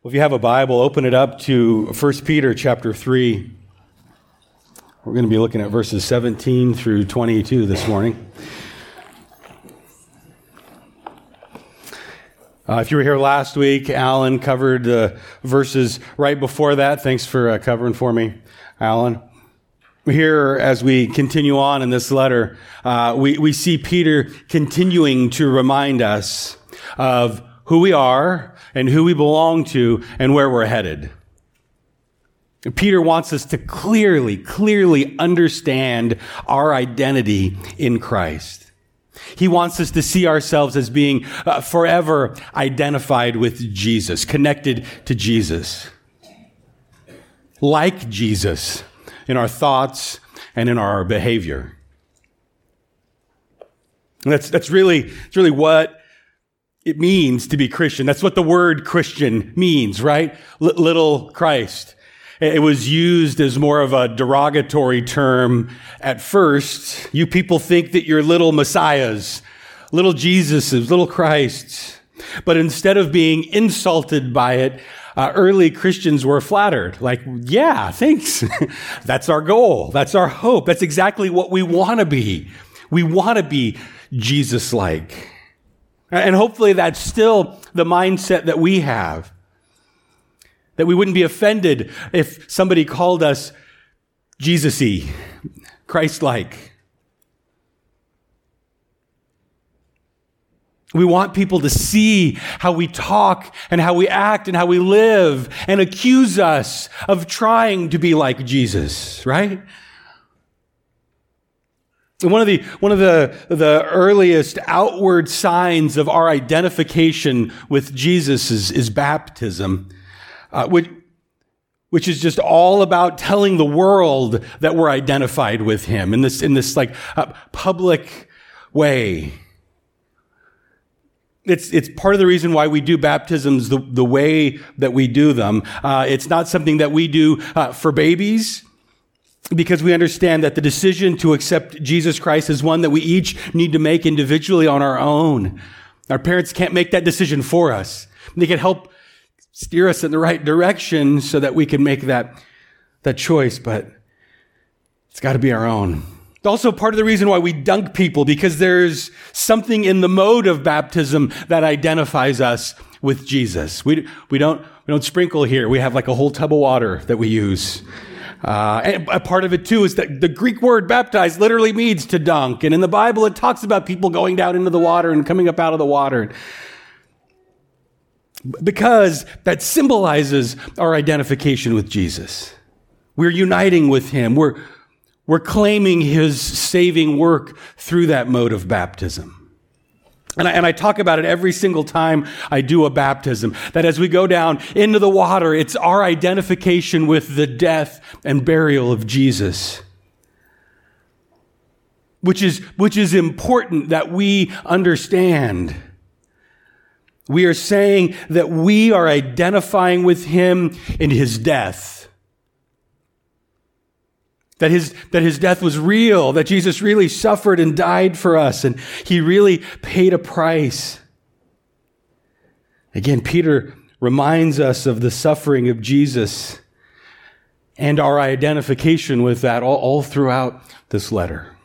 Well, if you have a Bible, open it up to 1 Peter chapter 3. We're going to be looking at verses 17 through 22 this morning. Uh, if you were here last week, Alan covered the verses right before that. Thanks for uh, covering for me, Alan. Here, as we continue on in this letter, uh, we, we see Peter continuing to remind us of who we are and who we belong to and where we're headed. Peter wants us to clearly, clearly understand our identity in Christ. He wants us to see ourselves as being uh, forever identified with Jesus, connected to Jesus, like Jesus in our thoughts and in our behavior. That's, that's really, that's really what it means to be Christian. That's what the word Christian means, right? L- little Christ. It was used as more of a derogatory term at first. You people think that you're little messiahs, little Jesuses, little Christs. But instead of being insulted by it, uh, early Christians were flattered. Like, yeah, thanks. That's our goal. That's our hope. That's exactly what we want to be. We want to be Jesus like. And hopefully that's still the mindset that we have. That we wouldn't be offended if somebody called us Jesus-y, Christ-like. We want people to see how we talk and how we act and how we live and accuse us of trying to be like Jesus, right? One of the, one of the, the earliest outward signs of our identification with Jesus is, is baptism, uh, which, which is just all about telling the world that we're identified with him in this, in this like uh, public way. It's, it's part of the reason why we do baptisms the, the way that we do them. Uh, it's not something that we do uh, for babies because we understand that the decision to accept Jesus Christ is one that we each need to make individually on our own. Our parents can't make that decision for us. They can help steer us in the right direction so that we can make that, that choice, but it's got to be our own. It's also part of the reason why we dunk people because there's something in the mode of baptism that identifies us with Jesus. We, we don't, we don't sprinkle here. We have like a whole tub of water that we use. Uh, and a part of it too is that the Greek word baptize literally means to dunk. And in the Bible, it talks about people going down into the water and coming up out of the water. Because that symbolizes our identification with Jesus. We're uniting with Him. We're, we're claiming His saving work through that mode of baptism. And I, and I, talk about it every single time I do a baptism. That as we go down into the water, it's our identification with the death and burial of Jesus. Which is, which is important that we understand. We are saying that we are identifying with him in his death that his, that his death was real, that Jesus really suffered and died for us, and he really paid a price. Again, Peter reminds us of the suffering of Jesus and our identification with that all, all throughout this letter.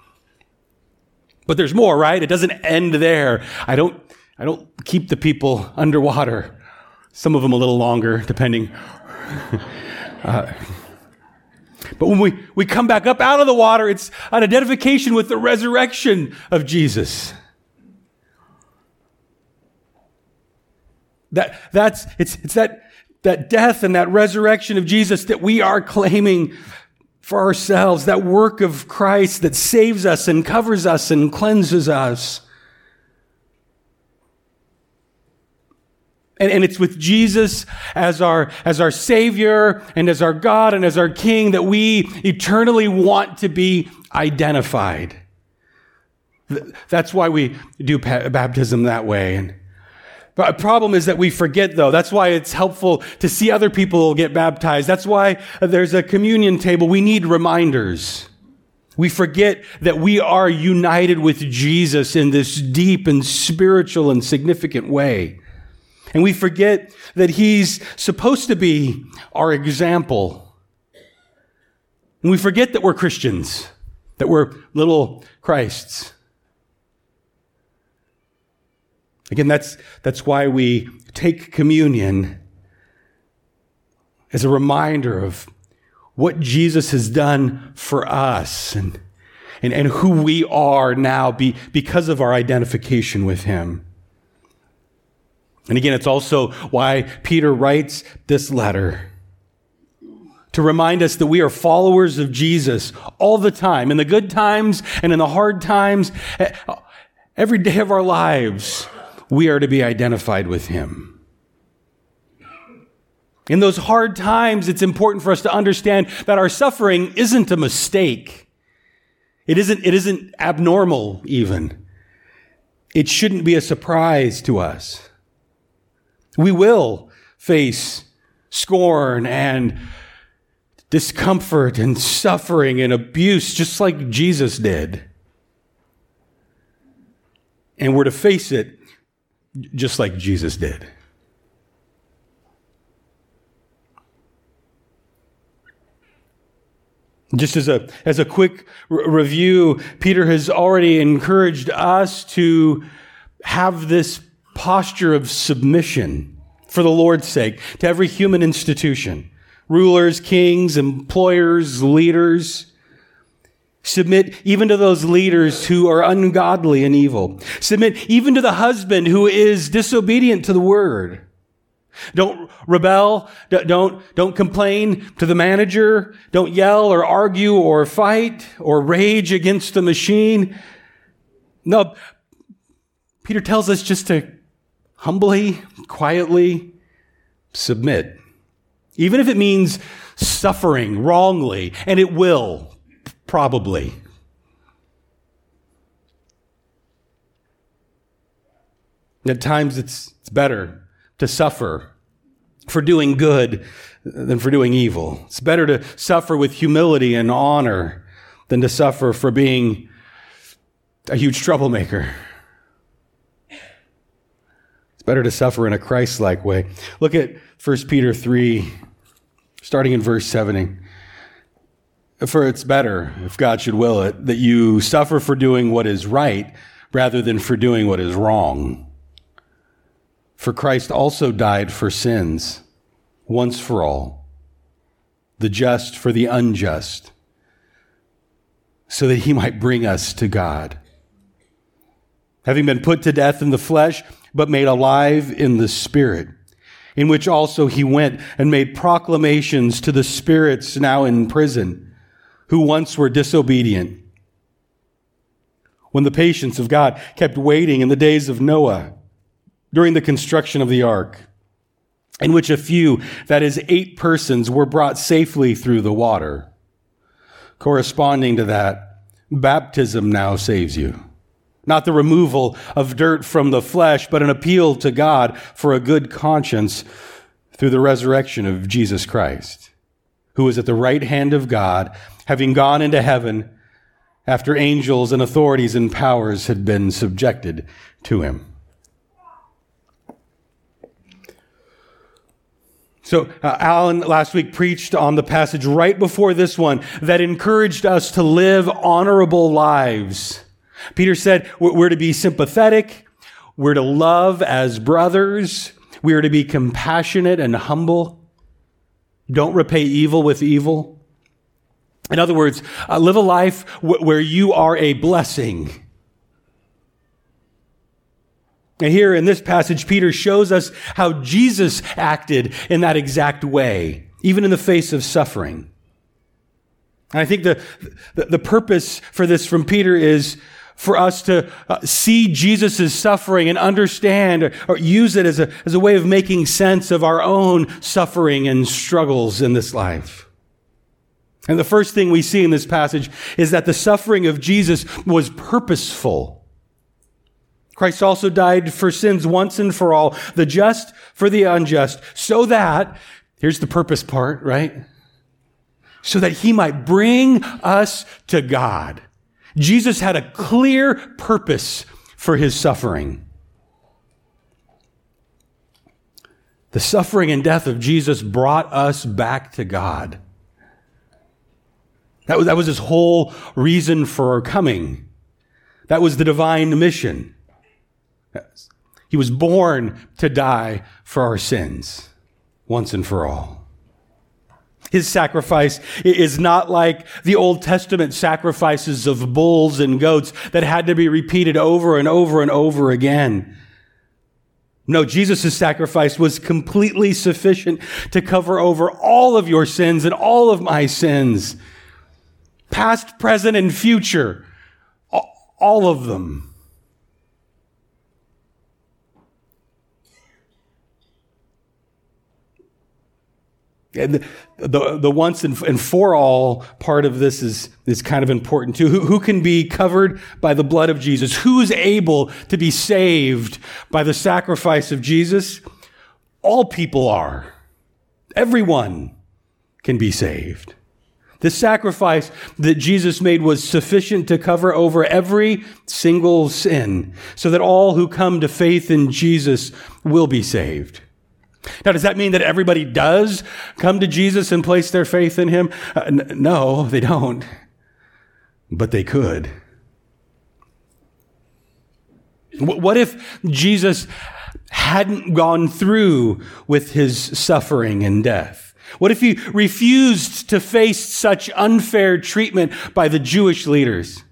But there's more, right? It doesn't end there. I don't, I don't keep the people underwater. Some of them a little longer, depending. uh, but when we, we come back up out of the water, it's an identification with the resurrection of Jesus. That, that's, it's, it's that, that death and that resurrection of Jesus that we are claiming for ourselves, that work of Christ that saves us and covers us and cleanses us. And, and it's with Jesus as our, as our Savior and as our God and as our King that we eternally want to be identified. That's why we do baptism that way. And the problem is that we forget though. That's why it's helpful to see other people get baptized. That's why there's a communion table. We need reminders. We forget that we are united with Jesus in this deep and spiritual and significant way. And we forget that he's supposed to be our example. And we forget that we're Christians, that we're little Christs. Again, that's, that's why we take communion as a reminder of what Jesus has done for us and, and, and who we are now be, because of our identification with him. And again, it's also why Peter writes this letter to remind us that we are followers of Jesus all the time, in the good times and in the hard times, eh, every day of our lives, we are to be identified with him. In those hard times, it's important for us to understand that our suffering isn't a mistake. It isn't, it isn't abnormal even. It shouldn't be a surprise to us. We will face scorn and discomfort and suffering and abuse just like Jesus did. And we're to face it just like Jesus did. Just as a, as a quick r- review, Peter has already encouraged us to have this posture of submission for the Lord's sake to every human institution. Rulers, kings, employers, leaders. Submit even to those leaders who are ungodly and evil. Submit even to the husband who is disobedient to the word. Don't rebel. Don't, don't complain to the manager. Don't yell or argue or fight or rage against the machine. No, Peter tells us just to humbly, quietly submit. Even if it means suffering wrongly, and it will, probably. At times it's, it's better to suffer for doing good than for doing evil. It's better to suffer with humility and honor than to suffer for being a huge troublemaker. It's better to suffer in a Christ like way. Look at 1 Peter 3, starting in verse 7. For it's better, if God should will it, that you suffer for doing what is right rather than for doing what is wrong. For Christ also died for sins, once for all, the just for the unjust, so that he might bring us to God. Having been put to death in the flesh, but made alive in the spirit, in which also he went and made proclamations to the spirits now in prison, who once were disobedient. When the patience of God kept waiting in the days of Noah, during the construction of the ark, in which a few, that is, eight persons, were brought safely through the water. Corresponding to that, baptism now saves you. Not the removal of dirt from the flesh, but an appeal to God for a good conscience through the resurrection of Jesus Christ, who is at the right hand of God, having gone into heaven after angels and authorities and powers had been subjected to him. So, uh, Alan last week preached on the passage right before this one that encouraged us to live honorable lives. Peter said we're to be sympathetic, we're to love as brothers, we are to be compassionate and humble. Don't repay evil with evil. In other words, uh, live a life w- where you are a blessing and here in this passage, Peter shows us how Jesus acted in that exact way, even in the face of suffering. And I think the, the, the purpose for this from Peter is for us to uh, see Jesus' suffering and understand or, or use it as a, as a way of making sense of our own suffering and struggles in this life. And the first thing we see in this passage is that the suffering of Jesus was purposeful. Christ also died for sins once and for all, the just for the unjust, so that, here's the purpose part, right? So that he might bring us to God. Jesus had a clear purpose for his suffering. The suffering and death of Jesus brought us back to God. That was, that was his whole reason for coming. That was the divine mission. He was born to die for our sins once and for all. His sacrifice is not like the Old Testament sacrifices of bulls and goats that had to be repeated over and over and over again. No, Jesus' sacrifice was completely sufficient to cover over all of your sins and all of my sins. Past, present, and future. All of them. And the, the, once and, and, for all part of this is, is kind of important too. Who, who can be covered by the blood of Jesus? Who is able to be saved by the sacrifice of Jesus? All people are. Everyone can be saved. The sacrifice that Jesus made was sufficient to cover over every single sin so that all who come to faith in Jesus will be saved. Now, does that mean that everybody does come to Jesus and place their faith in him? Uh, n- no, they don't. But they could. W- what if Jesus hadn't gone through with his suffering and death? What if he refused to face such unfair treatment by the Jewish leaders?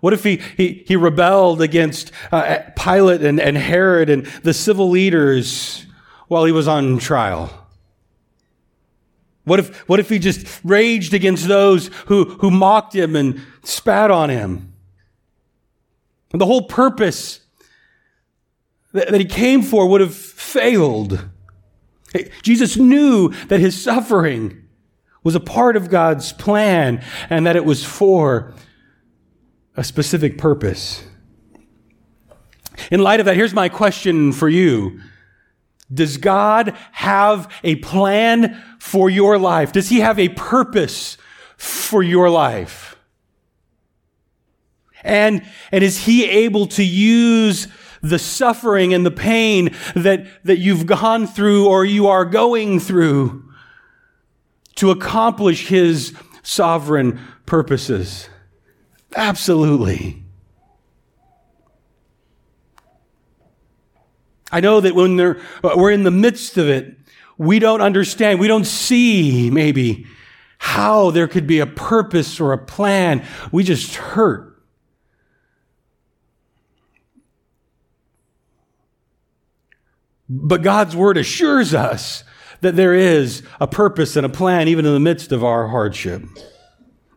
What if he, he, he rebelled against uh, Pilate and, and Herod and the civil leaders while he was on trial? What if, what if he just raged against those who, who mocked him and spat on him? And the whole purpose that, that he came for would have failed. Jesus knew that his suffering was a part of God's plan and that it was for a specific purpose. In light of that, here's my question for you. Does God have a plan for your life? Does He have a purpose for your life? And, and is He able to use the suffering and the pain that, that you've gone through or you are going through to accomplish His sovereign purposes? Absolutely. I know that when uh, we're in the midst of it, we don't understand, we don't see maybe how there could be a purpose or a plan. We just hurt. But God's word assures us that there is a purpose and a plan even in the midst of our hardship.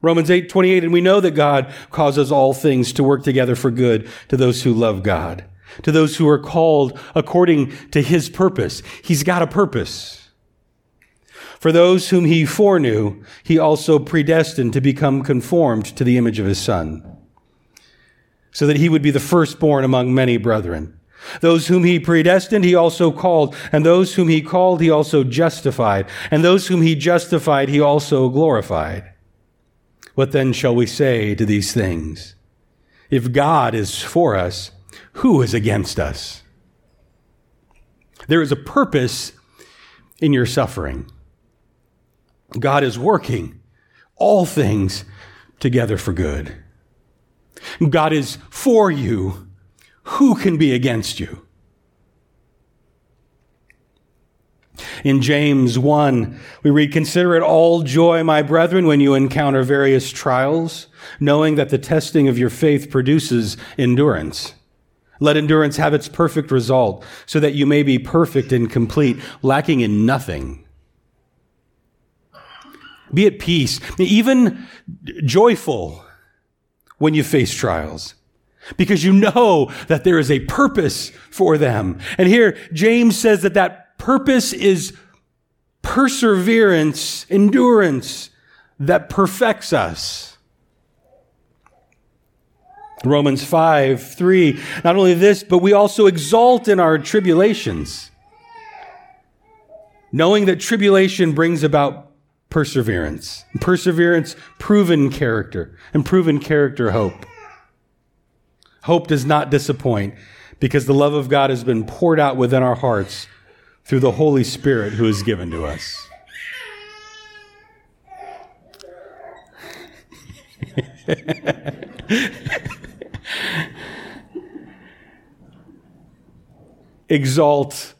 Romans 8, 28, and we know that God causes all things to work together for good to those who love God to those who are called according to his purpose. He's got a purpose. For those whom he foreknew, he also predestined to become conformed to the image of his son, so that he would be the firstborn among many brethren. Those whom he predestined, he also called, and those whom he called, he also justified, and those whom he justified, he also glorified. What then shall we say to these things? If God is for us, who is against us? There is a purpose in your suffering. God is working all things together for good. God is for you. Who can be against you? In James 1, we read, Consider it all joy, my brethren, when you encounter various trials, knowing that the testing of your faith produces endurance. Let endurance have its perfect result, so that you may be perfect and complete, lacking in nothing. Be at peace, even joyful when you face trials, because you know that there is a purpose for them. And here, James says that that purpose is perseverance, endurance that perfects us. Romans 5, 3. Not only this, but we also exult in our tribulations, knowing that tribulation brings about perseverance. Perseverance, proven character, and proven character, hope. Hope does not disappoint because the love of God has been poured out within our hearts through the Holy Spirit who is given to us. Exalt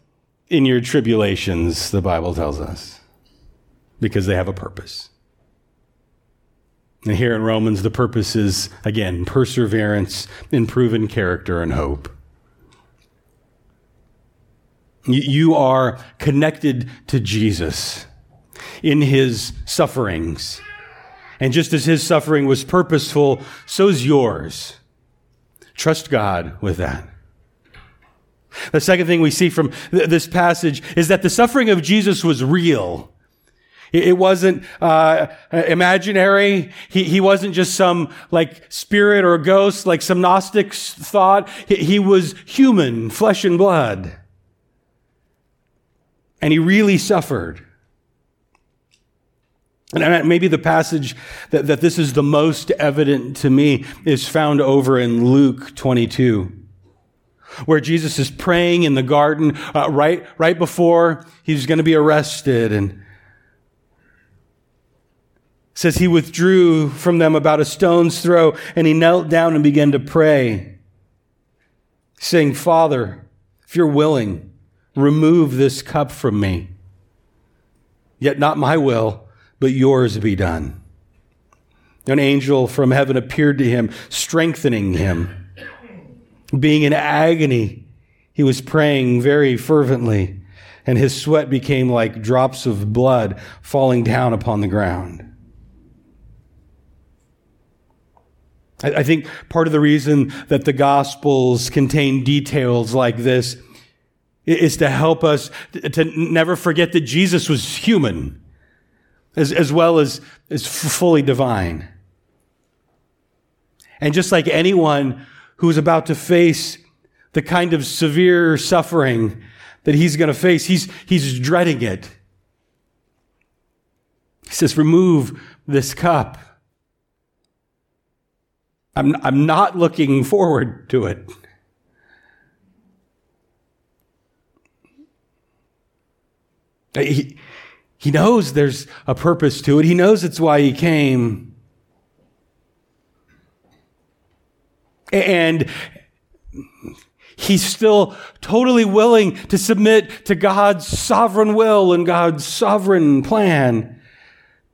in your tribulations, the Bible tells us, because they have a purpose. And here in Romans, the purpose is, again, perseverance proven character and hope. You are connected to Jesus in his sufferings. And just as his suffering was purposeful, so's yours. Trust God with that. The second thing we see from th- this passage is that the suffering of Jesus was real. It wasn't uh, imaginary. He, he wasn't just some like spirit or ghost, like some Gnostics thought. He, he was human, flesh and blood. And he really suffered. And maybe the passage that, that this is the most evident to me is found over in Luke 22 where Jesus is praying in the garden uh, right, right before he's going to be arrested and says he withdrew from them about a stone's throw and he knelt down and began to pray, saying, Father, if you're willing, remove this cup from me. Yet not my will, but yours be done. An angel from heaven appeared to him, strengthening him. Being in agony, he was praying very fervently, and his sweat became like drops of blood falling down upon the ground. I, think part of the reason that the Gospels contain details like this is to help us to never forget that Jesus was human as, as well as, as fully divine. And just like anyone who's about to face the kind of severe suffering that he's going to face, he's, he's dreading it. He says, Remove this cup. I'm, I'm not looking forward to it. He, he knows there's a purpose to it. He knows it's why he came. And he's still totally willing to submit to God's sovereign will and God's sovereign plan.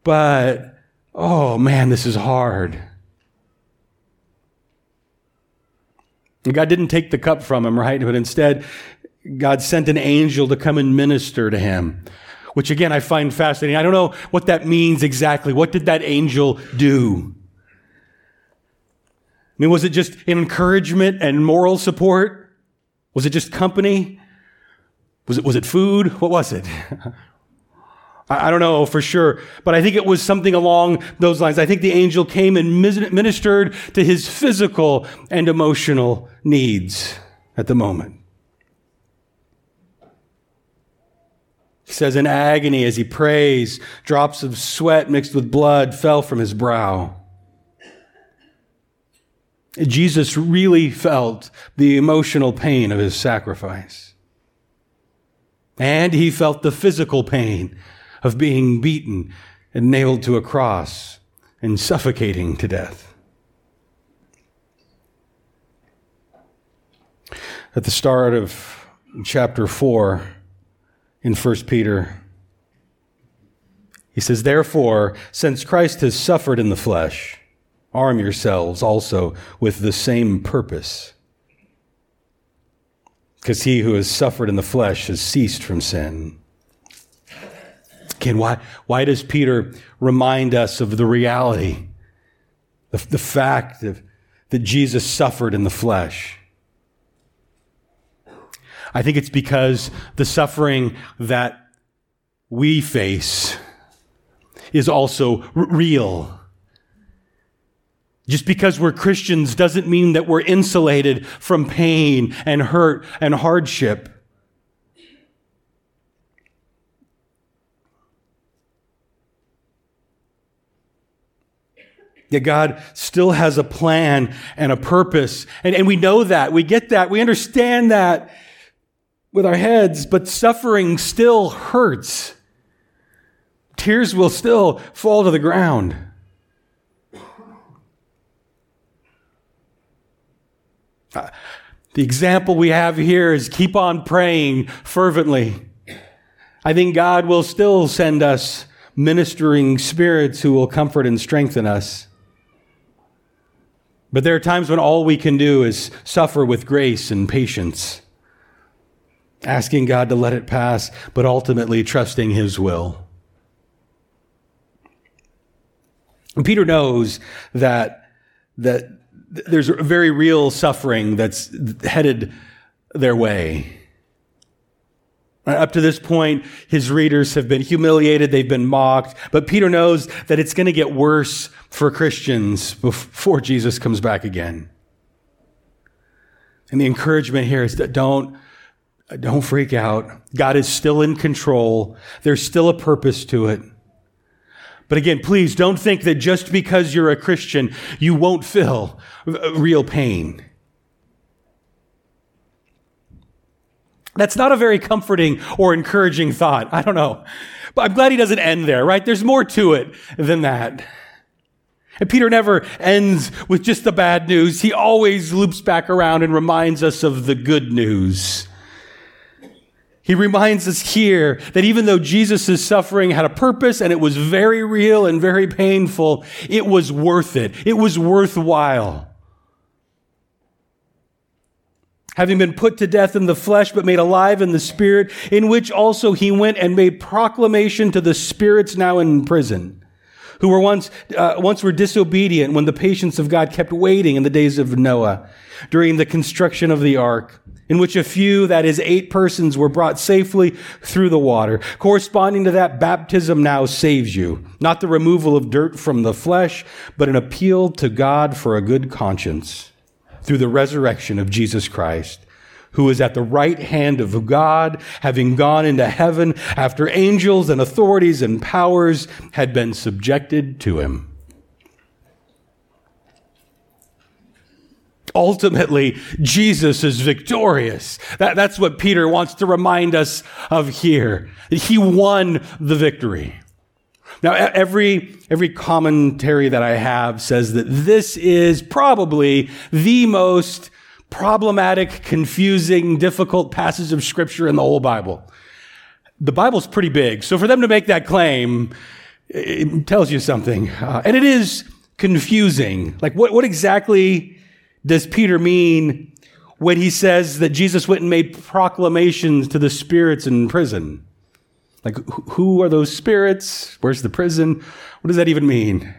But, oh man, this is hard. God didn't take the cup from him, right? But instead, God sent an angel to come and minister to him, which again I find fascinating. I don't know what that means exactly. What did that angel do? I mean, was it just encouragement and moral support? Was it just company? Was it, was it food? What was it? I don't know for sure, but I think it was something along those lines. I think the angel came and ministered to his physical and emotional needs at the moment. He says, in agony as he prays, drops of sweat mixed with blood fell from his brow. Jesus really felt the emotional pain of his sacrifice. And he felt the physical pain of being beaten and nailed to a cross and suffocating to death. At the start of chapter 4 in 1 Peter, he says, Therefore, since Christ has suffered in the flesh, arm yourselves also with the same purpose. Because he who has suffered in the flesh has ceased from sin Again, why, why does Peter remind us of the reality, the, the fact of, that Jesus suffered in the flesh? I think it's because the suffering that we face is also r- real. Just because we're Christians doesn't mean that we're insulated from pain and hurt and hardship. Yet God still has a plan and a purpose. And, and we know that. We get that. We understand that. With our heads, but suffering still hurts. Tears will still fall to the ground. Uh, the example we have here is keep on praying fervently. I think God will still send us ministering spirits who will comfort and strengthen us. But there are times when all we can do is suffer with grace and patience, asking God to let it pass, but ultimately trusting His will. And Peter knows that, that there's a very real suffering that's headed their way. Uh, up to this point, his readers have been humiliated, they've been mocked, but Peter knows that it's going to get worse for Christians before Jesus comes back again. And the encouragement here is that don't, don't freak out. God is still in control. There's still a purpose to it. But again, please don't think that just because you're a Christian, you won't feel real pain. That's not a very comforting or encouraging thought. I don't know. But I'm glad he doesn't end there, right? There's more to it than that. And Peter never ends with just the bad news. He always loops back around and reminds us of the good news. He reminds us here that even though Jesus' suffering had a purpose and it was very real and very painful, it was worth it. It was worthwhile. Having been put to death in the flesh, but made alive in the spirit, in which also he went and made proclamation to the spirits now in prison who were once, uh, once were disobedient when the patience of God kept waiting in the days of Noah during the construction of the ark, in which a few, that is eight persons, were brought safely through the water. Corresponding to that, baptism now saves you. Not the removal of dirt from the flesh, but an appeal to God for a good conscience through the resurrection of Jesus Christ who is at the right hand of God, having gone into heaven after angels and authorities and powers had been subjected to him. Ultimately, Jesus is victorious. That, that's what Peter wants to remind us of here. He won the victory. Now, every, every commentary that I have says that this is probably the most problematic, confusing, difficult passage of scripture in the whole Bible. The Bible's pretty big. So for them to make that claim, it tells you something. Uh, and it is confusing. Like, what, what exactly does Peter mean when he says that Jesus went and made proclamations to the spirits in prison? Like, who are those spirits? Where's the prison? What does that even mean?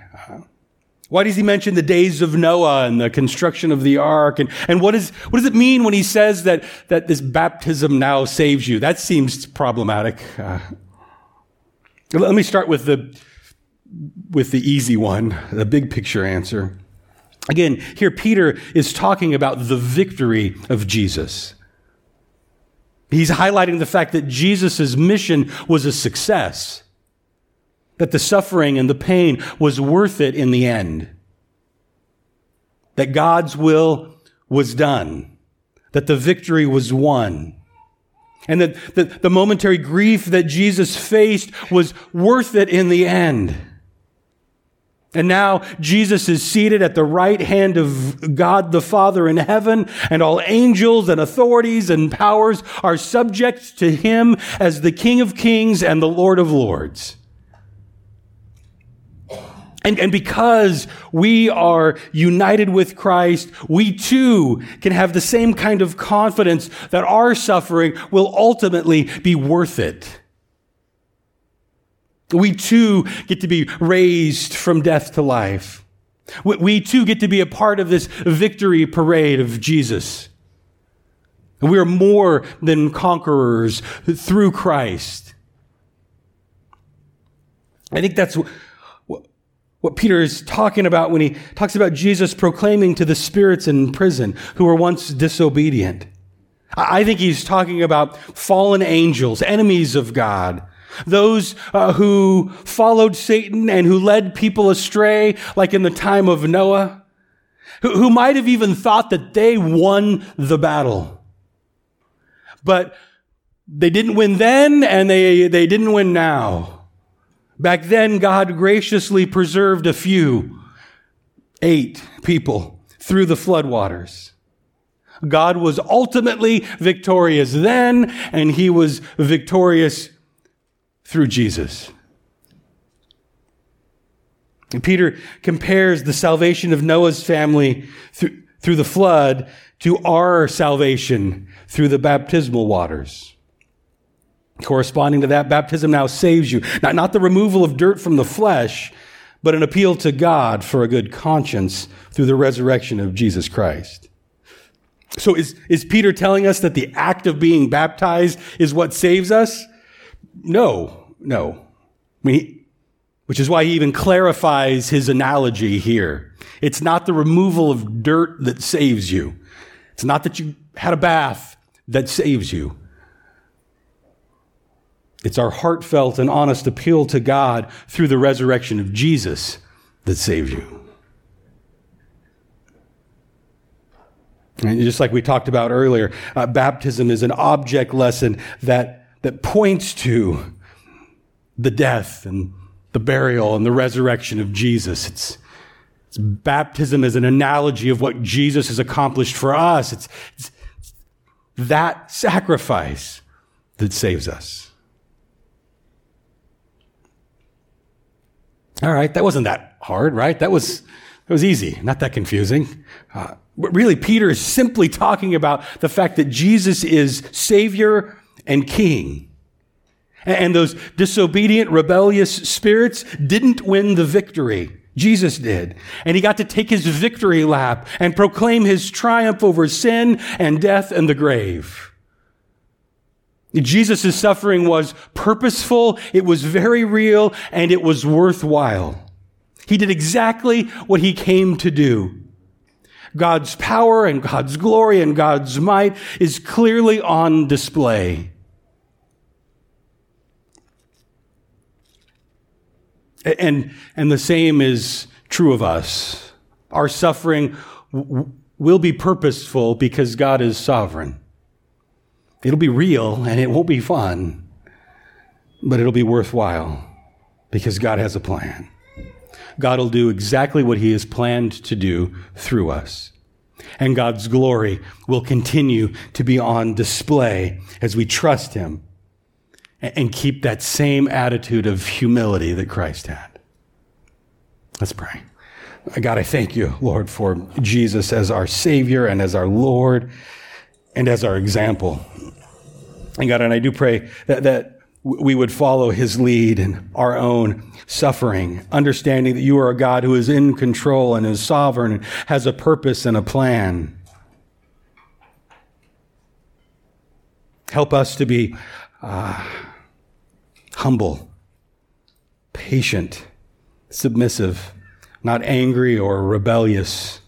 Why does he mention the days of Noah and the construction of the ark? And, and what, is, what does it mean when he says that, that this baptism now saves you? That seems problematic. Uh, let me start with the, with the easy one, the big picture answer. Again, here Peter is talking about the victory of Jesus. He's highlighting the fact that Jesus' mission was a success that the suffering and the pain was worth it in the end. That God's will was done. That the victory was won. And that the, the momentary grief that Jesus faced was worth it in the end. And now Jesus is seated at the right hand of God the Father in heaven, and all angels and authorities and powers are subject to him as the King of kings and the Lord of lords. And, and because we are united with Christ, we too can have the same kind of confidence that our suffering will ultimately be worth it. We too get to be raised from death to life. We, we too get to be a part of this victory parade of Jesus. We are more than conquerors through Christ. I think that's what Peter is talking about when he talks about Jesus proclaiming to the spirits in prison who were once disobedient. I think he's talking about fallen angels, enemies of God, those uh, who followed Satan and who led people astray, like in the time of Noah, who, who might have even thought that they won the battle. But, they didn't win then and they, they didn't win now. Back then, God graciously preserved a few, eight people, through the floodwaters. God was ultimately victorious then, and he was victorious through Jesus. And Peter compares the salvation of Noah's family through, through the flood to our salvation through the baptismal waters. Corresponding to that, baptism now saves you. Not, not the removal of dirt from the flesh, but an appeal to God for a good conscience through the resurrection of Jesus Christ. So is, is Peter telling us that the act of being baptized is what saves us? No, no. I mean, which is why he even clarifies his analogy here. It's not the removal of dirt that saves you. It's not that you had a bath that saves you. It's our heartfelt and honest appeal to God through the resurrection of Jesus that saves you. And just like we talked about earlier, uh, baptism is an object lesson that, that points to the death and the burial and the resurrection of Jesus. It's, it's baptism is an analogy of what Jesus has accomplished for us. It's, it's that sacrifice that saves us. All right, that wasn't that hard, right? That was, that was easy, not that confusing. Uh, but really, Peter is simply talking about the fact that Jesus is Savior and King. And those disobedient, rebellious spirits didn't win the victory. Jesus did. And he got to take his victory lap and proclaim his triumph over sin and death and the grave. Jesus' suffering was purposeful, it was very real, and it was worthwhile. He did exactly what he came to do. God's power and God's glory and God's might is clearly on display. And, and the same is true of us. Our suffering w- will be purposeful because God is sovereign. It'll be real and it won't be fun, but it'll be worthwhile because God has a plan. God will do exactly what He has planned to do through us. And God's glory will continue to be on display as we trust Him and keep that same attitude of humility that Christ had. Let's pray. God, I thank you, Lord, for Jesus as our Savior and as our Lord and as our example. And God, and I do pray that, that we would follow his lead in our own suffering, understanding that you are a God who is in control and is sovereign and has a purpose and a plan. Help us to be uh, humble, patient, submissive, not angry or rebellious.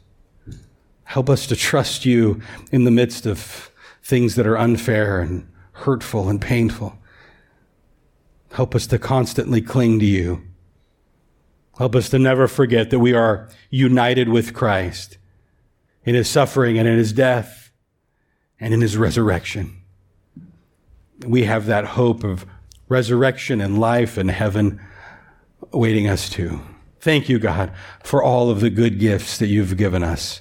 Help us to trust you in the midst of things that are unfair and hurtful and painful. Help us to constantly cling to you. Help us to never forget that we are united with Christ in his suffering and in his death and in his resurrection. We have that hope of resurrection and life and heaven awaiting us too. Thank you, God, for all of the good gifts that you've given us.